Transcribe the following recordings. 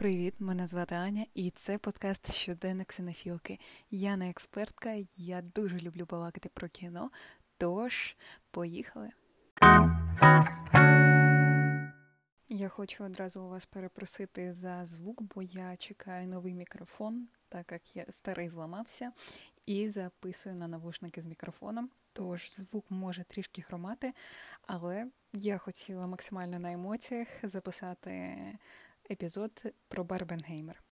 Привіт, мене звати Аня, і це подкаст Щоденник Синофілки. Я не експертка, я дуже люблю балакати про кіно. Тож, поїхали. Я хочу одразу у вас перепросити за звук, бо я чекаю новий мікрофон, так як я старий зламався, і записую на навушники з мікрофоном. Тож звук може трішки хромати, але я хотіла максимально на емоціях записати епізод про Барбенгеймер.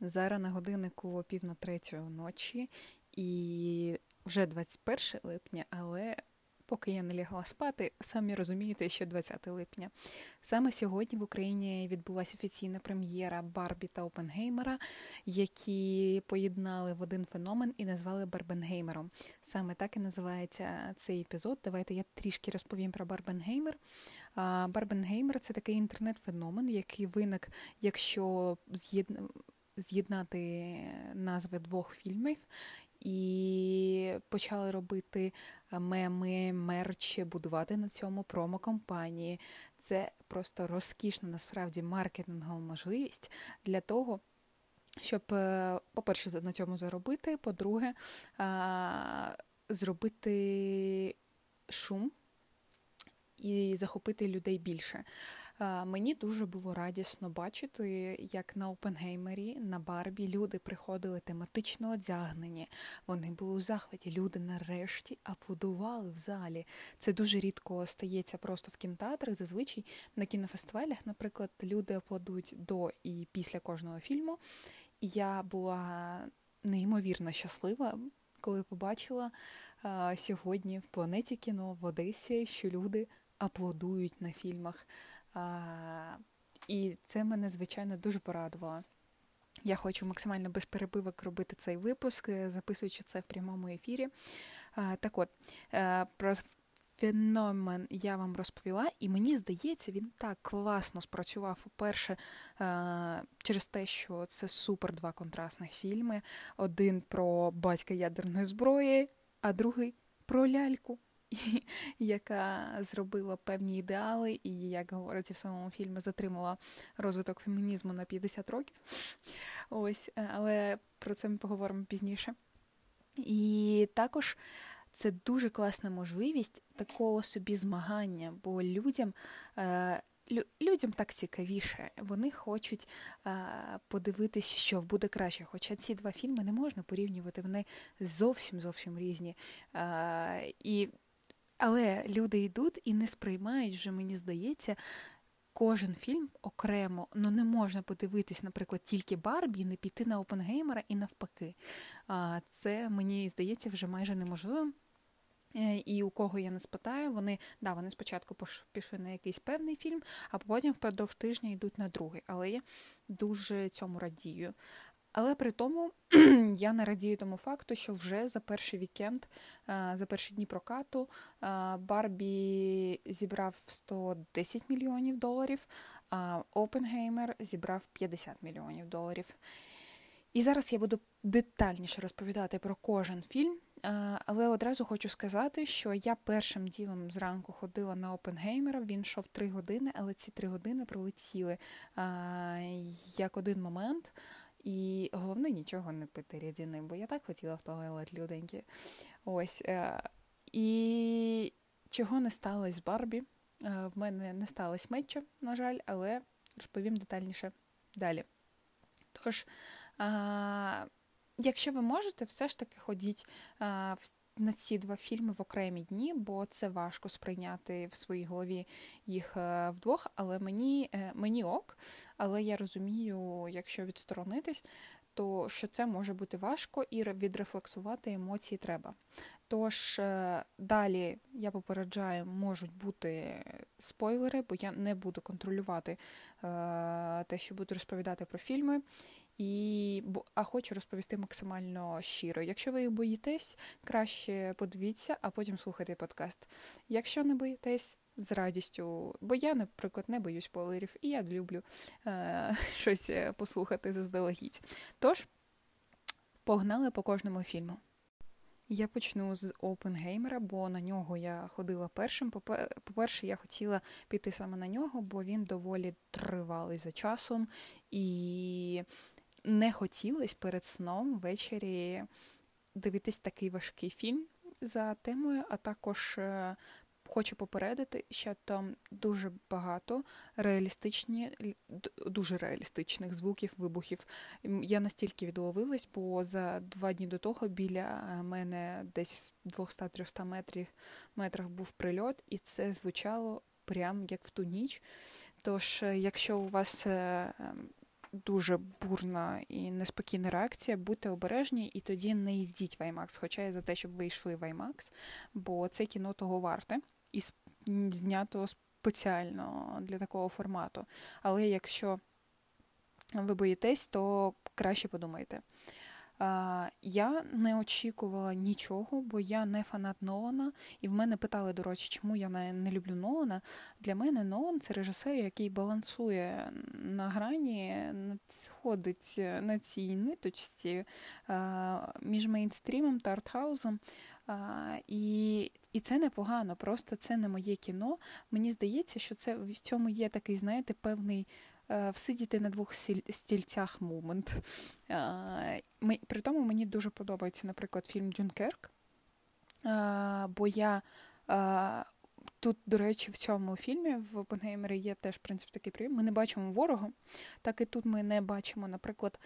Зараз на годиннику пів на третю ночі, і вже 21 липня, але поки я не лягла спати, самі розумієте, що 20 липня. Саме сьогодні в Україні відбулася офіційна прем'єра Барбі та Опенгеймера, які поєднали в один феномен і назвали Барбенгеймером. Саме так і називається цей епізод. Давайте я трішки розповім про Барбенгеймер. Барбенгеймер це такий інтернет-феномен, який виник, якщо з'єднати назви двох фільмів. І почали робити меми, мерч, будувати на цьому промо-кампанії. Це просто розкішна насправді маркетингова можливість для того, щоб, е, по-перше, на цьому заробити, по-друге, зробити шум і захопити людей більше. Мені дуже було радісно бачити, як на Опенгеймері, на Барбі люди приходили тематично одягнені. Вони були у захваті. Люди нарешті аплодували в залі. Це дуже рідко стається просто в кінотеатрах. Зазвичай на кінофестивалях, наприклад, люди аплодують до і після кожного фільму. Я була неймовірно щаслива, коли побачила а, сьогодні в планеті кіно в Одесі, що люди аплодують на фільмах. І це мене, звичайно, дуже порадувало. Я хочу максимально без перебивок робити цей випуск, записуючи це в прямому ефірі. Так от, е, про феномен я вам розповіла, і мені здається, він так класно спрацював уперше е, через те, що це супер два контрастних фільми: один про батька ядерної зброї, а другий про ляльку. яка зробила певні ідеали, і, як говориться в самому фільмі, затримала розвиток фемінізму на 50 років. Ось, е, але про це ми поговоримо пізніше. І також це дуже класна можливість такого собі змагання, бо людям. Е, людям так цікавіше, вони хочуть а, подивитись, що буде краще. Хоча ці два фільми не можна порівнювати, вони зовсім зовсім різні. А, І але люди йдуть і не сприймають вже, мені здається, кожен фільм окремо. Ну не можна подивитись, наприклад, тільки Барбі, не піти на Опенгеймера і навпаки. Це мені здається вже майже неможливим. Е, і у кого я не спитаю, вони да, вони спочатку пішли на якийсь певний фільм, а потім впродовж тижня йдуть на другий. Але я дуже цьому радію. Але при тому я не радію тому факту, що вже за перший вікенд, е, за перші дні прокату е, Барбі зібрав 110 мільйонів доларів, а Опенгеймер зібрав 50 мільйонів доларів. І зараз я буду детальніше розповідати про кожен фільм. Е, але одразу хочу сказати, що я першим ділом зранку ходила на Опенгеймера, він йшов три години, але ці три години пролетіли як один момент. І головне нічого не пити рідини, бо я так хотіла в туалет люденьки. Ось. Е, і чого не сталося з Барбі? Е, в мене не сталося меча, на жаль, але розповім детальніше далі. Тож, якщо ви можете, все ж таки ходіть в на ці два фільми в окремі дні, бо це важко сприйняти в своїй голові їх е, вдвох. Але мені е, мені ок, але я розумію, якщо відсторонитись, то що це може бути важко і відрефлексувати емоції треба. Тож е, далі я попереджаю, можуть бути спойлери, бо я не буду контролювати те, що буду розповідати про фільми. І а хочу розповісти максимально щиро. Якщо ви їх боїтесь, краще подивіться, а потім слухайте подкаст. Якщо не боїтесь, з радістю, бо я, наприклад, не боюсь полерів, і я люблю е- щось е, послухати заздалегідь. Тож, погнали по кожному фільму. Я почну з Опенгеймера, бо на нього я ходила першим. По-перше, я хотіла піти саме на нього, бо він доволі тривалий за часом, і не хотілося перед сном ввечері дивитись такий важкий фільм за темою, а також е, хочу попередити, що там дуже багато реалістичні, дуже реалістичних звуків, вибухів. Я настільки відловилась, бо за два дні до того біля мене десь в 200-300 метрів метрах був прильот, і це звучало прям як в ту ніч. Тож, е, якщо у вас е, дуже бурна і неспокійна реакція, будьте обережні і тоді не йдіть в IMAX, хоча я за те, щоб ви йшли в IMAX, бо це кіно того варте і знято спеціально для такого формату. Але якщо ви боїтесь, то краще подумайте. Я не очікувала нічого, бо я не фанат Нолана, і в мене питали, до речі, чому я не люблю Нолана. Для мене Нолан це режисер, який балансує на грані, ходить на цій ниточці між мейнстрімом та артхаузом. І і це непогано, просто це не моє кіно. Мені здається, що це в цьому є такий, знаєте, певний Е, всидіти на двох стільцях момент. Е, при тому мені дуже подобається, наприклад, фільм Дюнкерк. Е, бо я тут, до речі, в цьому фільмі в Опенгеймері є теж в принципі такий прийом. Ми не бачимо ворога, так і тут ми не бачимо, наприклад.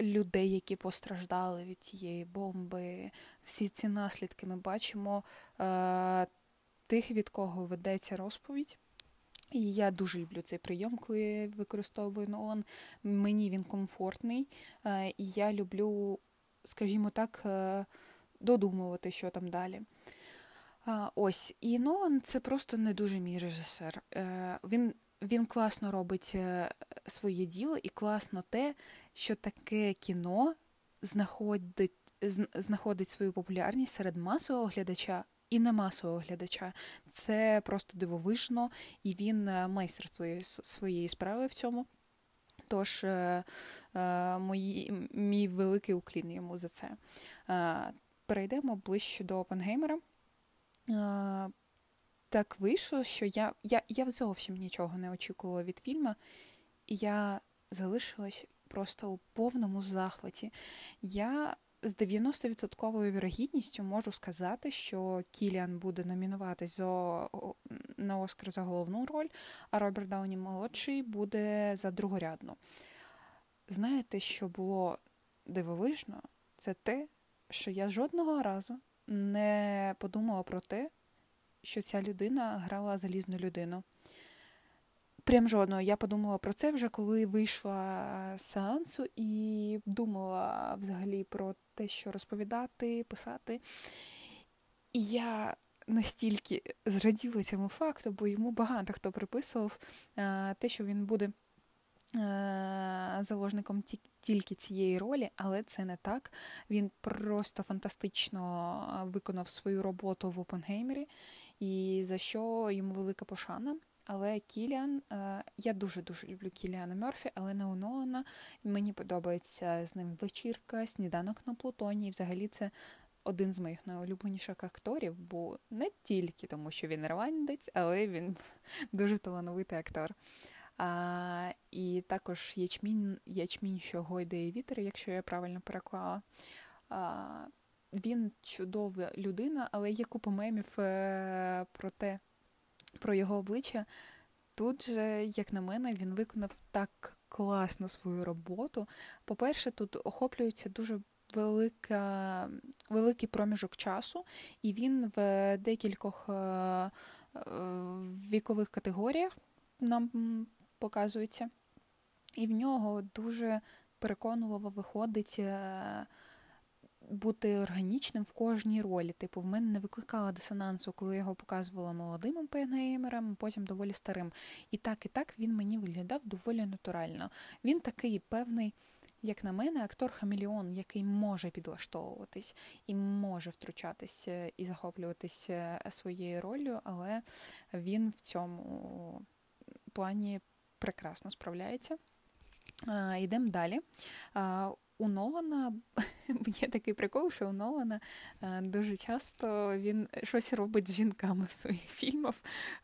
Людей, які постраждали від цієї бомби, всі ці наслідки ми бачимо е, тих, від кого ведеться розповідь. І я дуже люблю цей прийом, коли використовую Нолан. Мені він комфортний, е, і я люблю, скажімо так, е, додумувати, що там далі. Ось, і Нолан це просто не дуже мій режисер. Е, він він класно робить своє діло, і класно те, що таке кіно знаходить, знаходить свою популярність серед масового глядача і не масового глядача. Це просто дивовижно, і він е, майстер своєї своєї справи в цьому. Тож е, е, мої, мій великий уклін йому за це. Перейдемо ближче до Опенгеймера. Так вийшло, що я я, я зовсім нічого не очікувала від фільму, і я залишилась просто у повному захваті. Я з 90% вірогідністю можу сказати, що Кіліан буде номінуватись на Оскар за головну роль, а Роберт Дауні молодший буде за другорядну. Знаєте, що було дивовижно? Це те, що я жодного разу не подумала про те, що ця людина грала залізну людину. Прям жодного. Я подумала про це вже коли вийшла з сеансу і думала взагалі про те, що розповідати, писати. І я настільки зраділа цьому факту, бо йому багато хто приписував е, те, що він буде. Е, заложником тільки цієї ролі, але це не так. Він просто фантастично виконав свою роботу в Опенгеймері, і за що йому велика пошана. Але Кіліан, е, я дуже-дуже люблю Кіліана Мерфі, але не Нолана. Мені подобається з ним вечірка, сніданок на Плутоні. І взагалі це один з моїх найулюбленіших акторів, бо не тільки тому, що він ірландець, але він дуже талановитий актор. А, І також ячмінь, ячмінь, що гойдає вітер, якщо я правильно переклала. А, Він чудова людина, але є купа мемів е, про те про його обличчя. Тут же, як на мене, він виконав так класно свою роботу. По-перше, тут охоплюється дуже велика, великий проміжок часу, і він в декількох е, е, вікових категоріях нам показується. І в нього дуже переконливо виходить. Е, бути органічним в кожній ролі. Типу, в мене не викликала дисонансу, коли я його показувала молодим пенгеймером, потім доволі старим. І так, і так він мені виглядав доволі натурально. Він такий певний. Як на мене, актор Хаміліон, який може підлаштовуватись і може втручатися і захоплюватися своєю ролью, але він в цьому плані прекрасно справляється. Йдемо далі. У Нолана є такий прикол, що у Нолана е, дуже часто він щось робить з жінками в своїх фільмах,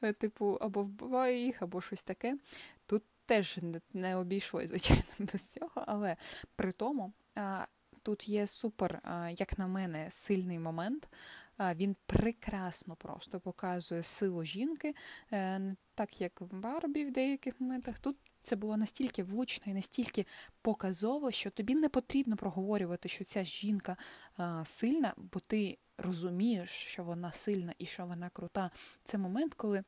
е, типу, або вбиває їх, або щось таке. Тут теж не обійшлося, звичайно, без цього, але при тому. Тут є супер, як на мене, сильний момент. Він прекрасно просто показує силу жінки, е, так як в Барбі в деяких моментах. Тут це було настільки влучно і настільки показово, що тобі не потрібно проговорювати, що ця жінка сильна, бо ти розумієш, що вона сильна і що вона крута. Це момент, коли.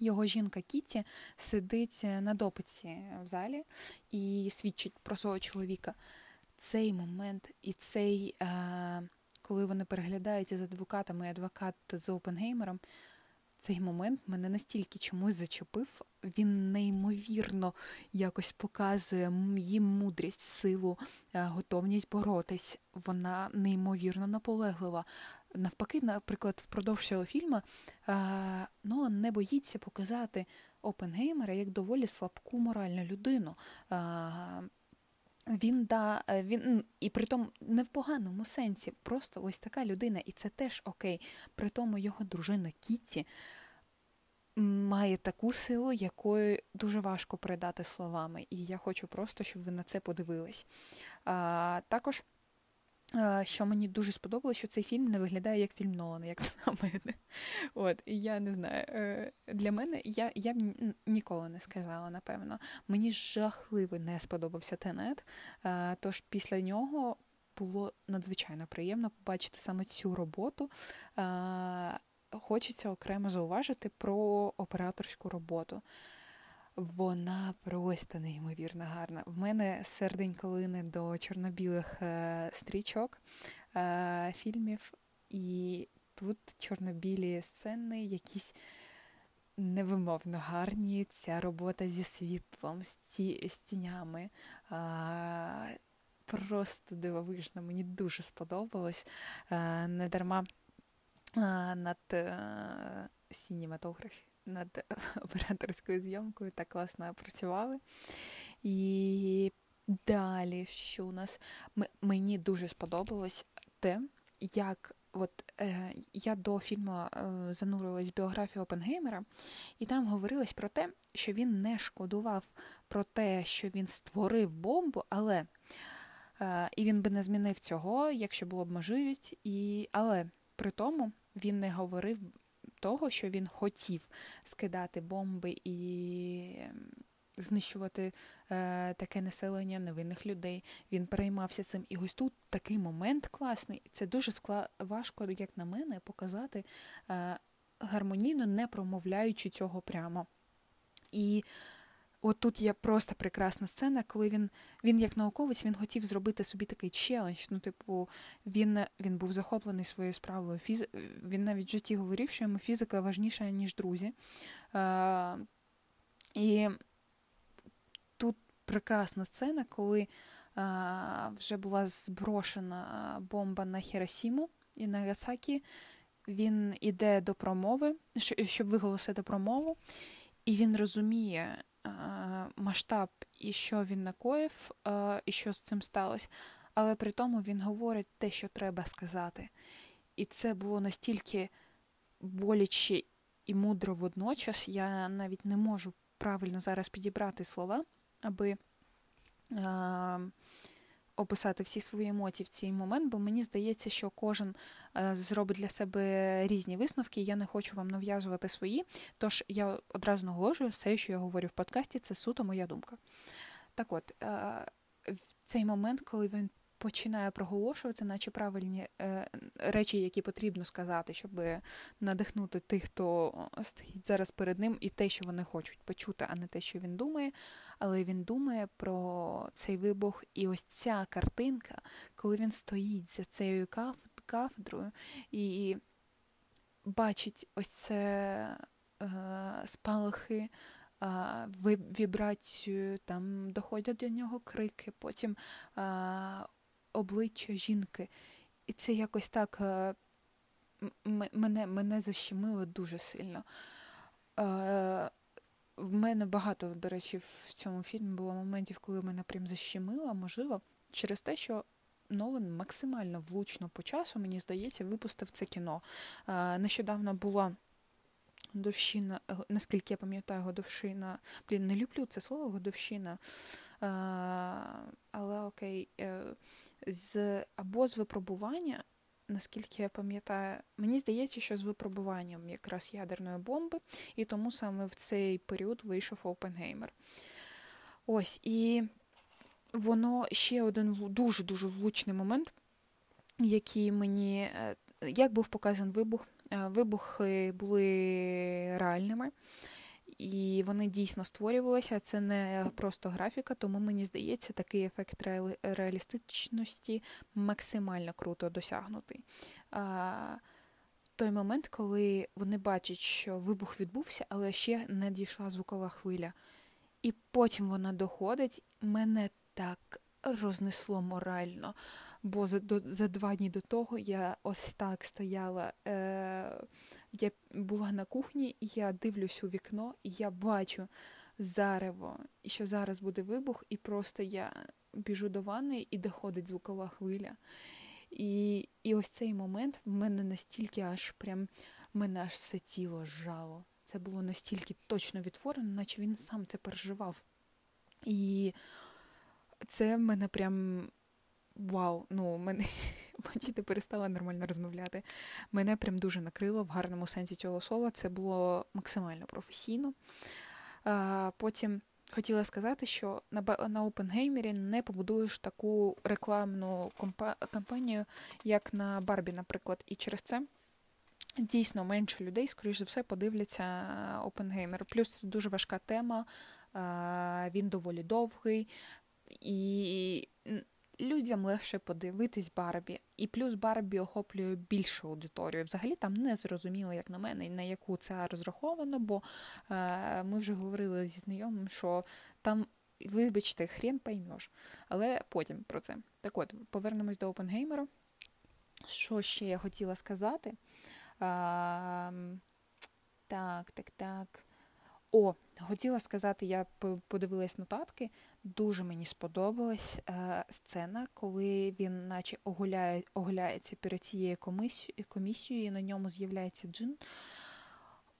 Його жінка Кіті сидить на допиті в залі і свідчить про свого чоловіка. Цей момент і цей е, коли вони переглядаються з адвокатами і адвокат з Опенгеймером, цей момент мене настільки чомусь зачепив, він неймовірно якось показує їм мудрість, силу, е, готовність боротись. Вона неймовірно наполеглива. Навпаки, наприклад, впродовж цього фільму е, Нолан не боїться показати Опенгеймера як доволі слабку моральну людину. Він да, е, він і при тому не в поганому сенсі, просто ось така людина, і це теж окей. При тому його дружина Кітті має таку силу, якою дуже важко передати словами. І я хочу просто, щоб ви на це подивились. А, Також що мені дуже сподобалося, що цей фільм не виглядає як фільм Нолана, як на мене. От, я не знаю. Е, для мене я я б ніколи не сказала, напевно. Мені жахливо не сподобався Тенет. Тож після нього було надзвичайно приємно побачити саме цю роботу. Хочеться окремо зауважити про операторську роботу. Вона просто неймовірно гарна. В мене серденько лине до чорно-білих е, стрічок е, фільмів, і тут чорно-білі сцени, якісь невимовно гарні. Ця робота зі світлом, з, ці, з тінями. Е, просто дивовижно, мені дуже сподобалось. Е, не дарма е, над е, сінематографі над операторською зйомкою так класно працювали. І далі, що у нас мені дуже сподобалось те, як от е, я до фільму е, занурилась в біографію Опенгеймера, і там говорилось про те, що він не шкодував про те, що він створив бомбу, але е, і він би не змінив цього, якщо було б можливість, і але при тому він не говорив того, що він хотів скидати бомби і ем, знищувати е, таке населення невинних людей. Він переймався цим. І ось тут такий момент класний. Це дуже скла... важко, як на мене, показати е, гармонійно, не промовляючи цього прямо. І От тут є просто прекрасна сцена, коли він, він як науковець, він хотів зробити собі такий челендж. Ну, типу, він він був захоплений своєю справою. Фіз... Він навіть в житті говорив, що йому фізика важніша, ніж друзі. Е, І тут прекрасна сцена, коли е, вже була зброшена бомба на Хіросіму і на Нагасакі. Він іде до промови, щоб виголосити промову, і він розуміє. Е, масштаб і що він накоїв, е, і що з цим сталося, але при тому він говорить те, що треба сказати. І це було настільки боляче і мудро водночас, я навіть не можу правильно зараз підібрати слова, аби. Описати всі свої емоції в цей момент, бо мені здається, що кожен е, зробить для себе різні висновки. Я не хочу вам нав'язувати свої. Тож я одразу наголошую, все, що я говорю в подкасті, це суто моя думка. Так от, е, в цей момент, коли він починає проголошувати, наче правильні е, речі, які потрібно сказати, щоб надихнути тих, хто стоїть зараз перед ним, і те, що вони хочуть почути, а не те, що він думає. Але він думає про цей вибух, і ось ця картинка, коли він стоїть за цією кафедрою і бачить ось це е, спалахи. Вібрацію, там доходять до нього крики, потім обличчя жінки. І це якось так е, мене мене защемило дуже сильно. Е, в мене багато, до речі, в цьому фільмі було моментів, коли мене прям защемило, можливо, через те, що Нолан максимально влучно по часу, мені здається, випустив це кіно. Нещодавно була годовщина, наскільки я пам'ятаю, годовщина. Блін, не люблю це слово годовщина. Але окей, е, з або з випробування наскільки я пам'ятаю, мені здається, що з випробуванням якраз ядерної бомби, і тому саме в цей період вийшов Опенгеймер. Ось, і воно ще один дуже-дуже влучний момент, який мені. Е, як був показаний вибух? Е, вибухи були реальними і вони дійсно створювалися. Це не просто графіка, тому мені здається, такий ефект реалістичності максимально круто досягнутий. Той момент, коли вони бачать, що вибух відбувся, але ще не дійшла звукова хвиля. І потім вона доходить, мене так рознесло морально. Бо за до, за два дні до того я ось так стояла. Е, я була на кухні, і я дивлюсь у вікно, і я бачу зарево, що зараз буде вибух, і просто я біжу до ванни і доходить звукова хвиля. І і ось цей момент в мене настільки аж прям мене аж все тіло зжало. Це було настільки точно відтворено, наче він сам це переживав. І це в мене прям вау, ну мене бачите, перестала нормально розмовляти. Мене прям дуже накрило в гарному сенсі цього слова. Це було максимально професійно. Потім хотіла сказати, що на Опенгеймері не побудуєш таку рекламну кампанію, як на Барбі, наприклад, і через це. Дійсно, менше людей, скоріш за все, подивляться Опенгеймер. Плюс це дуже важка тема, він доволі довгий, і людям легше подивитись Барбі. І плюс Барбі охоплює більшу аудиторію. Взагалі там не зрозуміло, як на мене, на яку це розраховано, бо е, ми вже говорили зі знайомим, що там. Вибачте, хрен поймеш. Але потім про це. Так от, повернемось до Опенгеймеру. Що ще я хотіла сказати? А, Так, так, так. О, хотіла сказати, я подивилась нотатки. Дуже мені сподобалась е, сцена, коли він, наче, оголяє, оголяється перед цією комісією, і на ньому з'являється джин.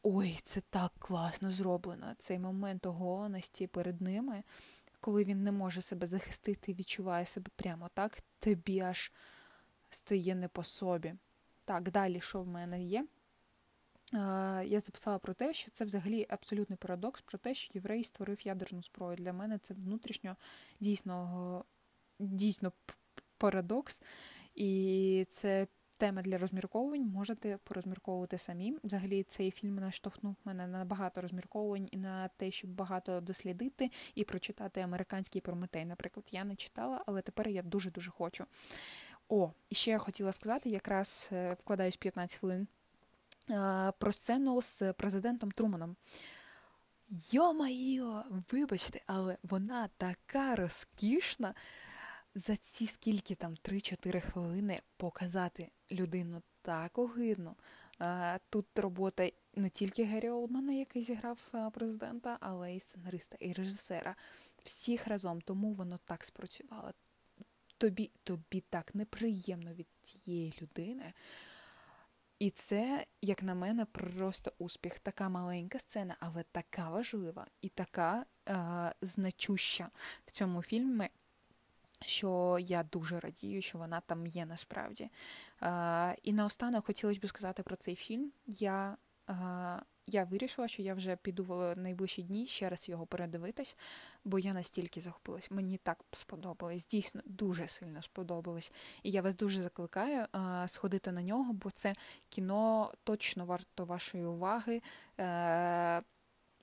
Ой, це так класно зроблено. Цей момент оголеності перед ними, коли він не може себе захистити і відчуває себе прямо так, тобі аж стає не по собі. Так, далі, що в мене є? Я записала про те, що це взагалі абсолютний парадокс, про те, що єврей створив ядерну зброю. Для мене це внутрішньо дійсно дійсно парадокс, і це тема для розмірковувань. Можете порозмірковувати самі. Взагалі, цей фільм наштовхнув мене на багато розмірковувань і на те, щоб багато дослідити і прочитати американський Прометей. Наприклад, я не читала, але тепер я дуже дуже хочу. О, і ще я хотіла сказати, якраз е, вкладаюсь 15 хвилин про сцену з президентом Труманом. Йо-майо, вибачте, але вона така розкішна. За ці скільки там 3-4 хвилини показати людину так огидно. Тут робота не тільки Геррі Олдмана, який зіграв президента, але й сценариста, і режисера. Всіх разом, тому воно так спрацювало. Тобі, Тобі так неприємно від цієї людини. І це, як на мене, просто успіх. Така маленька сцена, але така важлива і така е, значуща в цьому фільмі, що я дуже радію, що вона там є насправді. Е, і наостанок хотілося б сказати про цей фільм. Я е, я вирішила, що я вже піду в найближчі дні ще раз його передивитись, бо я настільки захопилась. Мені так сподобалось, дійсно дуже сильно сподобалось. І я вас дуже закликаю а, сходити на нього, бо це кіно точно варто вашої уваги. Е,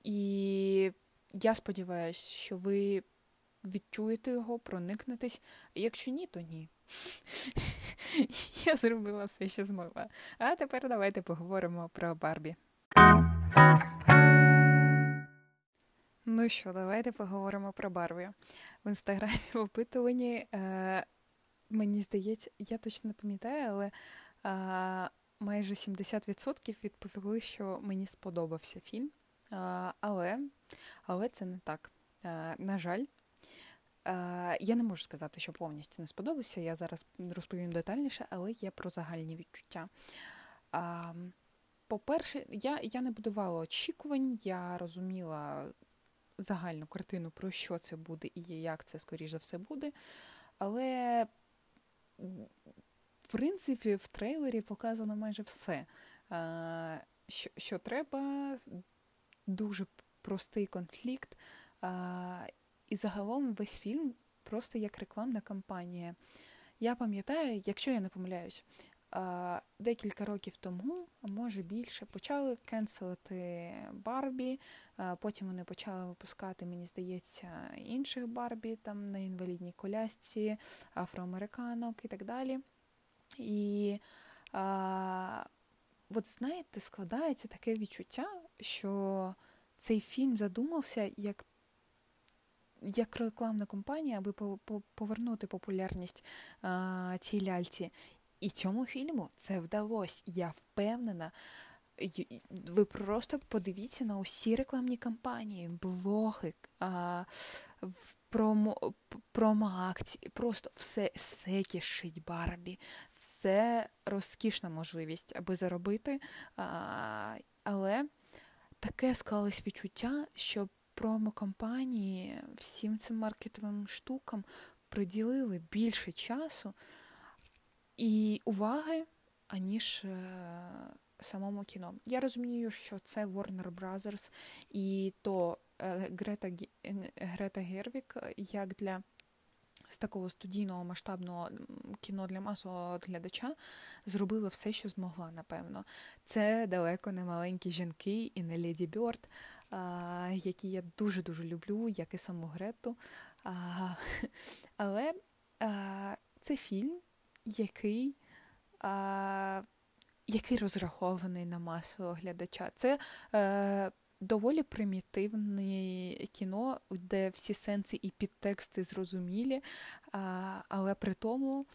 І я сподіваюся, що ви відчуєте його, проникнетесь. Якщо ні, то ні. Я зробила все, що змогла. А тепер давайте поговоримо про Барбі. Ну що, давайте поговоримо про Барбі. В інстаграмі в опитуванні, е, мені здається, я точно не пам'ятаю, але е, майже 70% відповіли, що мені сподобався фільм. Е, але але це не так. Е, на жаль, Я не можу сказати, що повністю не сподобався. Я зараз розповім детальніше, але є про загальні відчуття. По-перше, я я не будувала очікувань, я розуміла загальну картину, про що це буде і як це, скоріш за все, буде. Але, в принципі, в трейлері показано майже все. Що що треба, дуже простий конфлікт. І загалом весь фільм просто як рекламна кампанія. Я пам'ятаю, якщо я не помиляюсь, декілька років тому, а може більше, почали кенселити Барбі. Потім вони почали випускати, мені здається, інших Барбі там на інвалідній колясці, афроамериканок і так далі. І а, от знаєте, складається таке відчуття, що цей фільм задумався як як рекламна компанія, аби повернути популярність а, цій ляльці. І цьому фільму це вдалося. Я впевнена. Ви просто подивіться на усі рекламні кампанії, блоги, а, промо, промо-акції, просто все все кишить Барбі. Це розкішна можливість, аби заробити. А, Але таке склалось відчуття, що промо-компанії всім цим маркетовим штукам приділили більше часу і уваги, аніж е, самому кіно. Я розумію, що це Warner Brothers і то е, Грета Грета Гервік як для з такого студійного масштабного кіно для масового глядача зробила все, що змогла, напевно. Це далеко не маленькі жінки і не Леді Бьорд, які я дуже-дуже люблю, як і саму Грету. А, Але а, це фільм, який а, який розрахований на масового глядача. Це е, доволі примітивне кіно, де всі сенси і підтексти зрозумілі, а, але при тому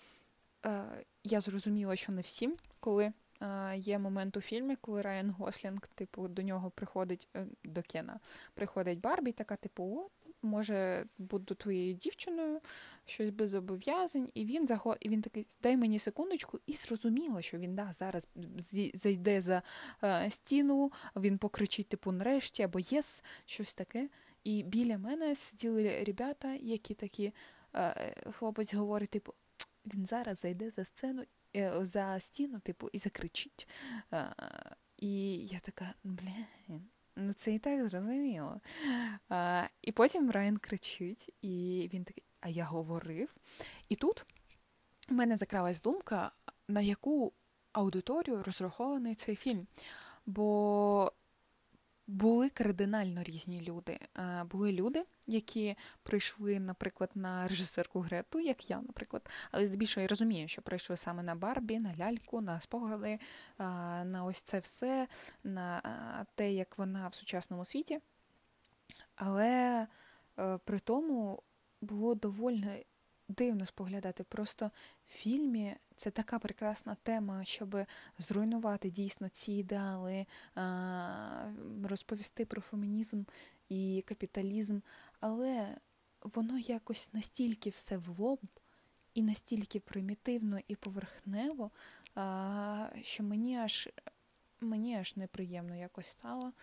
е, я зрозуміла, що не всім, коли. Е, є момент у фільмі, коли Райан Гослінг, типу, до нього приходить е, до Кена, приходить Барбі, така, типу, от може, буду твоєю дівчиною, щось без зобов'язань, і він заход... і він такий, дай мені секундочку, і зрозуміло, що він да, зараз зайде за е, стіну, він покричить, типу, нарешті, або єс, щось таке. І біля мене сиділи ребята, які такі, е, хлопець говорить, типу, він зараз зайде за сцену, за стіну, типу, і закричить. І я така, блін. Ну, це і так зрозуміло. А, І потім Райан кричить, і він такий, а я говорив. І тут в мене закралась думка, на яку аудиторію розрахований цей фільм. Бо були кардинально різні люди. Е, були люди, які прийшли, наприклад, на режисерку Грету, як я, наприклад, але здебільшого я розумію, що прийшли саме на Барбі, на ляльку, на спогади, е, на ось це все, на е, те, як вона в сучасному світі. Але при тому було доволі дивно споглядати. Просто в фільмі це така прекрасна тема, щоб зруйнувати дійсно ці ідеали, розповісти про фемінізм і капіталізм, але воно якось настільки все в лоб і настільки примітивно і поверхнево, що мені аж мені аж неприємно якось стало.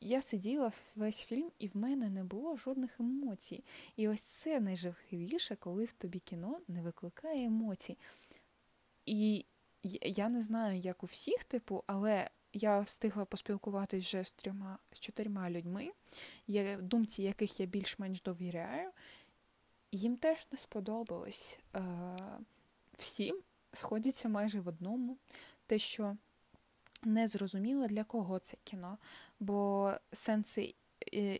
Я сиділа весь фільм, і в мене не було жодних емоцій. І ось це найжахливіше, коли в тобі кіно не викликає емоцій. І я не знаю, як у всіх, типу, але я встигла поспілкуватися вже з трьома з чотирма людьми, думці яких я більш-менш довіряю. Їм теж не сподобалось. Е, всім сходяться майже в одному, те, що не зрозуміло, для кого це кіно, бо сенси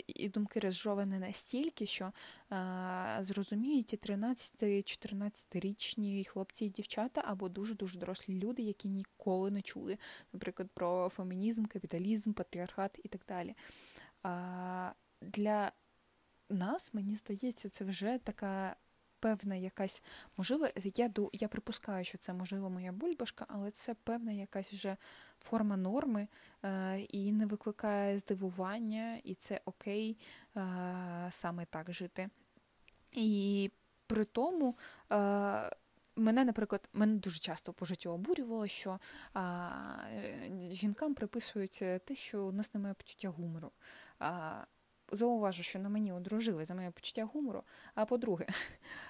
і думки розжовані настільки, що а, зрозуміють і 13-14-річні хлопці і дівчата або дуже-дуже дорослі люди, які ніколи не чули, наприклад, про фемінізм, капіталізм, патріархат і так далі. А, Для нас, мені здається, це вже така певна якась, можливо, я я припускаю, що це можливо моя бульбашка, але це певна якась вже форма норми е, і не викликає здивування, і це окей е, саме так жити. І при тому. Е, Мене, наприклад, мене дуже часто по життю обурювало, що жінкам приписують те, що у нас немає почуття гумору. Зауважу, що на мені одружили за моє почуття гумору. А по-друге,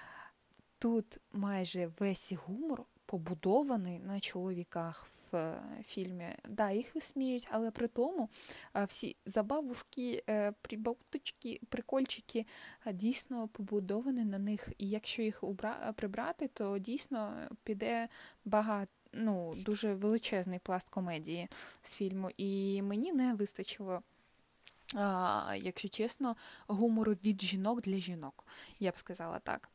тут майже весь гумор побудований на чоловіках в е, фільмі. Да, їх висміють, але при тому е, всі забавушки, е, прибауточки, прикольчики дійсно побудовані на них. І якщо їх прибрати, то дійсно піде багато. Ну, дуже величезний пласт комедії з фільму, і мені не вистачило, а, якщо чесно, гумору від жінок для жінок. Я б сказала так.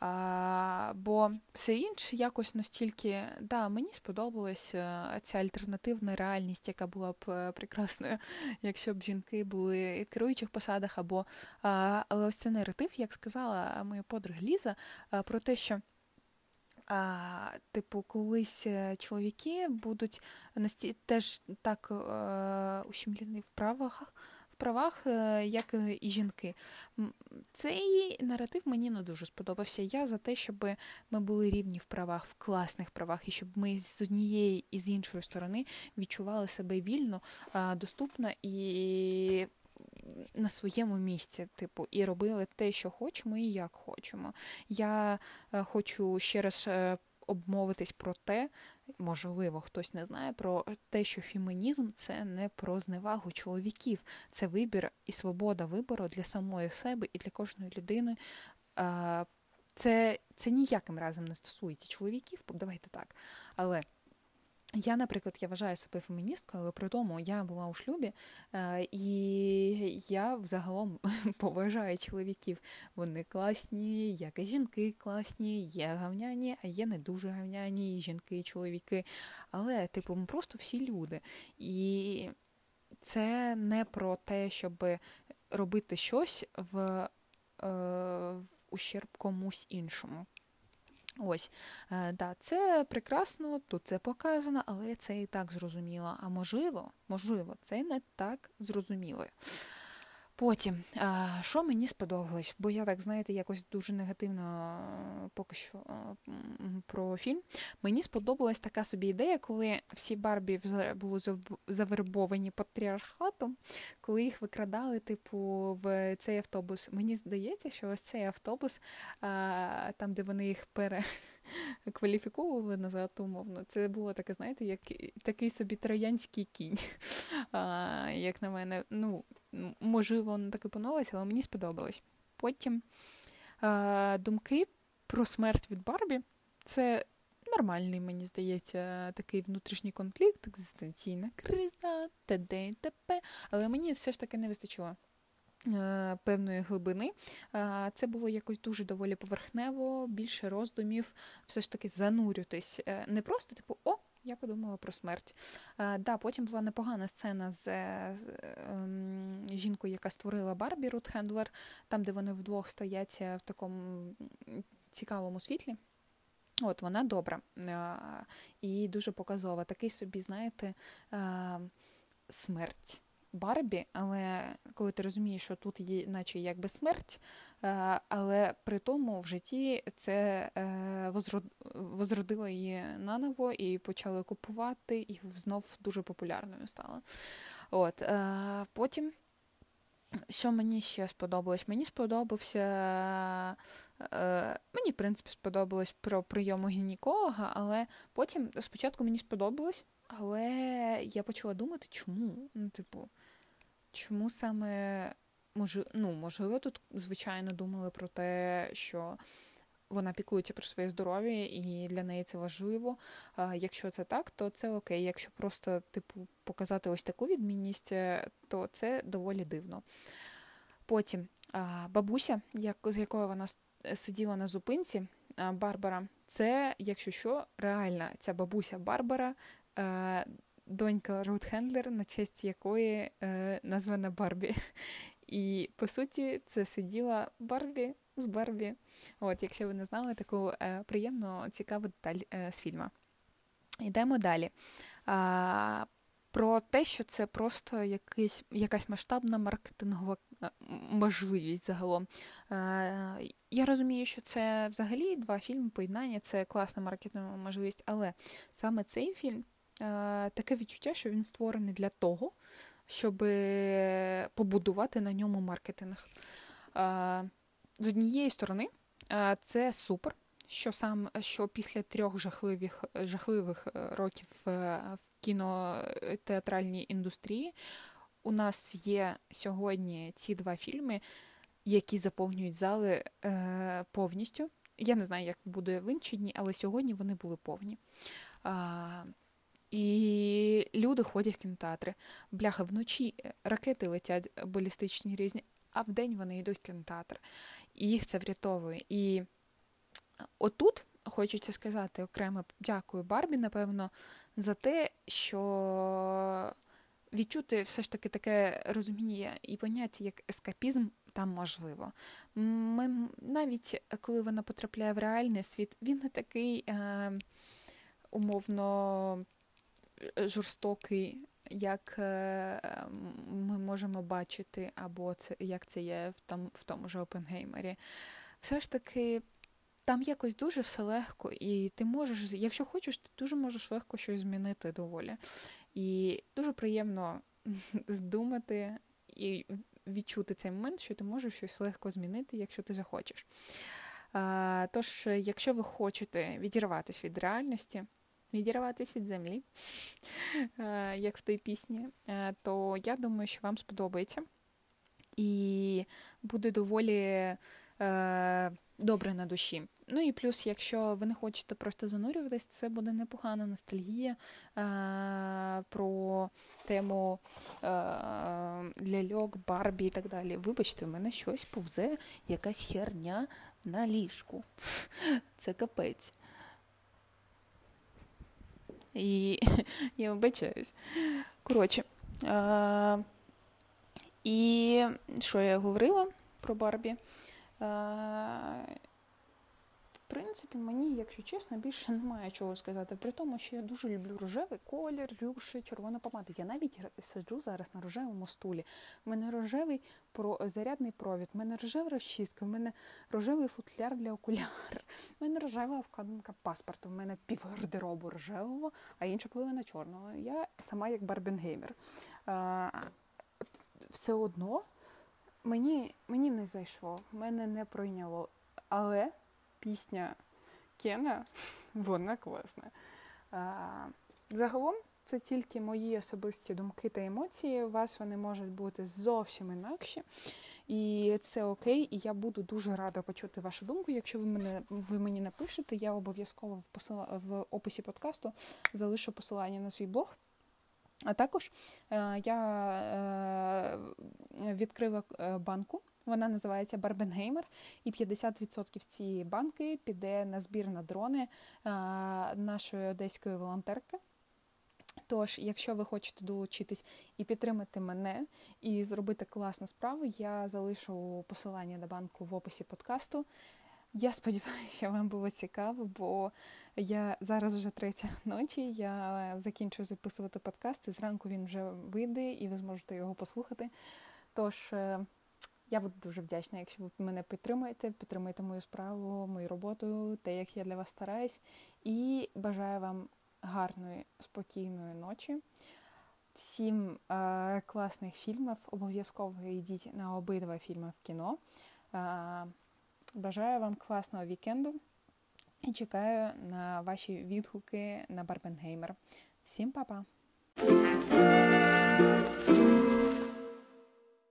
А, Бо все інше якось настільки, да, мені сподобалася ця альтернативна реальність, яка була б е, прекрасною, якщо б жінки були в керуючих посадах, або а, але ось це наратив, як сказала моя подруга Ліза, а, про те, що. А, Типу, колись е, чоловіки будуть насті... теж так е, ущемлені в правах правах, е, як і жінки. Цей наратив мені не дуже сподобався. Я за те, щоб ми були рівні в правах, в класних правах, і щоб ми з однієї і з іншої сторони відчували себе вільно, доступно і. На своєму місці, типу, і робили те, що хочемо, і як хочемо. Я е, хочу ще раз е, обмовитись про те, можливо, хтось не знає про те, що фемінізм це не про зневагу чоловіків, це вибір і свобода вибору для самої себе і для кожної людини. Це це ніяким разом не стосується чоловіків, давайте так. Але я, наприклад, я вважаю себе феміністкою, але при тому я була у шлюбі, і я взагалом поважаю чоловіків. Вони класні, як і жінки класні, є гавняні, а є не дуже гавняні жінки і чоловіки. Але, типу, ми просто всі люди. І це не про те, щоб робити щось в, е, в ущерб комусь іншому. Ось, е, да, це прекрасно, тут це показано, але це і так зрозуміло. А можливо, можливо, це не так зрозуміло. Потім, що мені сподобалось, бо я так, знаєте, якось дуже негативно поки що про фільм. Мені сподобалась така собі ідея, коли всі Барбі були завербовані патріархатом, коли їх викрадали, типу, в цей автобус. Мені здається, що ось цей автобус, там, де вони їх перекваліфіковували назад, умовно, це було таке, знаєте, як такий собі троянський кінь, як на мене. ну, можливо, воно так і поновилося, але мені сподобалось. Потім е, думки про смерть від Барбі це нормальний, мені здається, такий внутрішній конфлікт, екзистенційна криза, т.д. і т.п. Але мені все ж таки не вистачило. Е, певної глибини. Е, це було якось дуже доволі поверхнево, більше роздумів, все ж таки занурюватись. Е, не просто, типу, о, я подумала про смерть. Да, Потім була непогана сцена з, ем, жінкою, яка створила Барбі Рут Хендлер, там, де вони вдвох стоять в такому цікавому світлі. От, вона добра і дуже показова. Такий собі, знаєте, смерть. Барбі, але коли ти розумієш, що тут є, наче якби смерть, е, але при тому в житті це е, возродило її наново і почали купувати, і знов дуже популярною стала. От, е, Потім, що мені ще сподобалось? Мені сподобався. Мені, в принципі, сподобалось про прийому гінеколога, але потім спочатку мені сподобалось. Але я почала думати, чому? Ну, типу, чому саме може, ну, можливо, тут, звичайно, думали про те, що вона піклується про своє здоров'я, і для неї це важливо. Якщо це так, то це окей. Якщо просто, типу, показати ось таку відмінність, е, то це доволі дивно. Потім бабуся, як, з якою вона сиділа на зупинці, Барбара, це, якщо що, реальна ця бабуся Барбара Е, донька Рут Хендлер, на честь якої е, названа Барбі. І по суті, це сиділа Барбі з Барбі. От, якщо ви не знали, таку е, приємну, цікаву деталь е, з фільму. Йдемо далі. Про те, що це просто якийсь, якась масштабна маркетингова можливість загалом. Я розумію, що це взагалі два фільми поєднання, це класна маркетингова можливість, але саме цей фільм таке відчуття, що він створений для того, щоб побудувати на ньому маркетинг. З однієї сторони, це супер, що сам що після трьох жахливих жахливих е, років е, в кінотеатральній індустрії у нас є сьогодні ці два фільми, які заповнюють зали е, повністю. Я не знаю, як буде в інші дні, але сьогодні вони були повні. А, І люди ходять в кінотеатри. Бляха, вночі ракети летять балістичні різні, а вдень вони йдуть в кінотеатр. І їх це врятовує. І отут хочеться сказати окремо дякую Барбі, напевно, за те, що відчути все ж таки таке розуміння і поняття, як ескапізм, там можливо. Ми навіть коли вона потрапляє в реальний світ, він не такий е, умовно жорстокий. Як е, ми можемо бачити, або це як це є в тому в тому ж Опенгеймері, все ж таки там якось дуже все легко, і ти можеш, якщо хочеш, ти дуже можеш легко щось змінити доволі. І дуже приємно здумати і відчути цей момент, що ти можеш щось легко змінити, якщо ти захочеш. Тож, якщо ви хочете відірватися від реальності, відірватися від землі, як в тій пісні, то я думаю, що вам сподобається. І буде доволі е, добре на душі. Ну і плюс, якщо ви не хочете просто занурюватись, це буде непогана ностальгія е, про тему е, ляльок, Барбі і так далі. Вибачте, у мене щось повзе, якась херня на ліжку. Це капець. І я вибачаюсь. Коротше. Е, і що я говорила про Барбі? Е, принципі, мені, якщо чесно, більше немає чого сказати. При тому, що я дуже люблю рожевий колір, рюші, червона помада. Я навіть сиджу зараз на рожевому стулі. У мене рожевий зарядний провід, у мене рожева розчистка, у мене рожевий футляр для окуляр, у мене рожева вкладинка паспорту, у мене пів гардеробу рожевого, а інша половина чорного. Я сама як барбенгеймер. Все одно мені, мені не зайшло, мене не пройняло. Але пісня Кена, вона класна. Загалом це тільки мої особисті думки та емоції. У вас вони можуть бути зовсім інакші. І це окей, і я буду дуже рада почути вашу думку. Якщо ви мене ви мені напишете, я обов'язково в посила, в описі подкасту залишу посилання на свій блог. А також е, я е, відкрила е, банку вона називається Барбенгеймер, і 50% цієї банки піде на збір на дрони нашої одеської волонтерки. Тож, якщо ви хочете долучитись і підтримати мене і зробити класну справу, я залишу посилання на банку в описі подкасту. Я сподіваюся, що вам було цікаво, бо я зараз вже третя ночі. Я закінчую записувати подкаст, і зранку він вже вийде, і ви зможете його послухати. Тож. Я буду дуже вдячна, якщо ви мене підтримуєте, підтримуєте мою справу, мою роботу, те, як я для вас стараюсь. І бажаю вам гарної, спокійної ночі. Всім е, класних фільмів. Обов'язково йдіть на обидва фільми в кіно. Е, бажаю вам класного вікенду і чекаю на ваші відгуки на Барбенгеймер. Всім па-па!